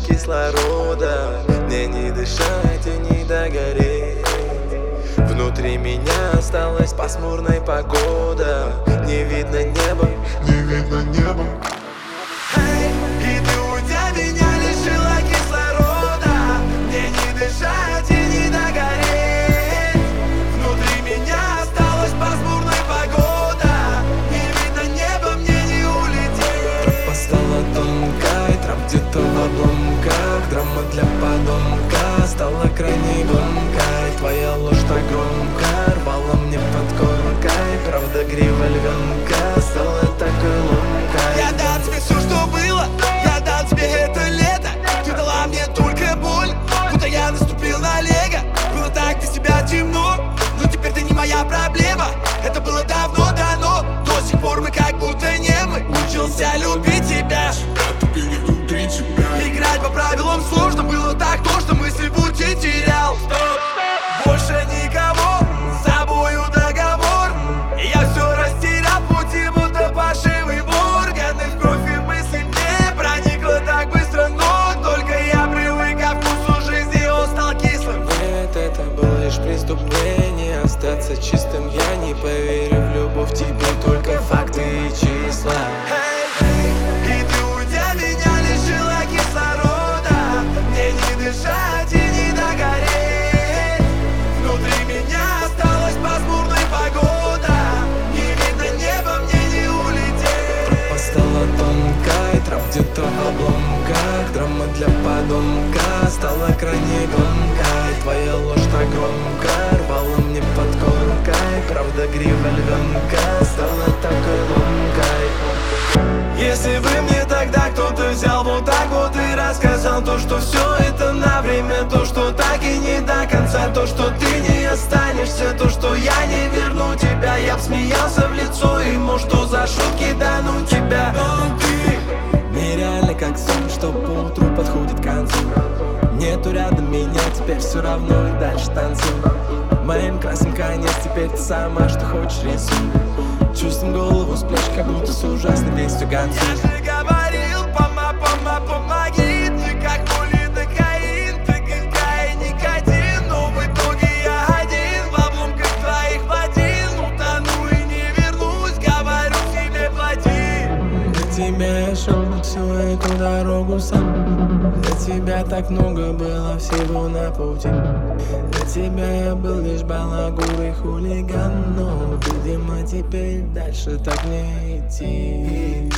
кислорода. Мне не дышать и не догореть. Внутри меня осталась пасмурная погода. Не видно неба, Не видно неба подонка стала крайне громкой Твоя ложь так громко рвала мне под коркой. Правда грива Остаться чистым. Я не поверю в любовь тебе Только факты и числа. И ты уйдя меня лишила кислорода. Мне не дышать и не догореть. Внутри меня осталась пасмурная погода. Не видно неба, мне не улететь. Тропа стала тонкой, троп где-то в обломках Драма для подонка стала крайне громкой. Твоя ложь так под грива львенка стала такой ломкой. Если бы мне тогда кто-то взял вот так вот и рассказал То, что все это на время, то, что так и не до конца То, что ты не останешься, то, что я не верну тебя Я б смеялся в лицо ему, что за шутки да ну тебя. Но ты нереально как сон, что по утру подходит к концу. Нету рядом меня, теперь все равно и дальше танцуй Моим красным конец, теперь ты сама, что хочешь рисуй Чувством голову с плеч, как будто с ужасной вестью концу тебя я шел всю эту дорогу сам. Для тебя так много было всего на пути. Для тебя я был лишь балагур и хулиган Но, видимо, теперь дальше так не идти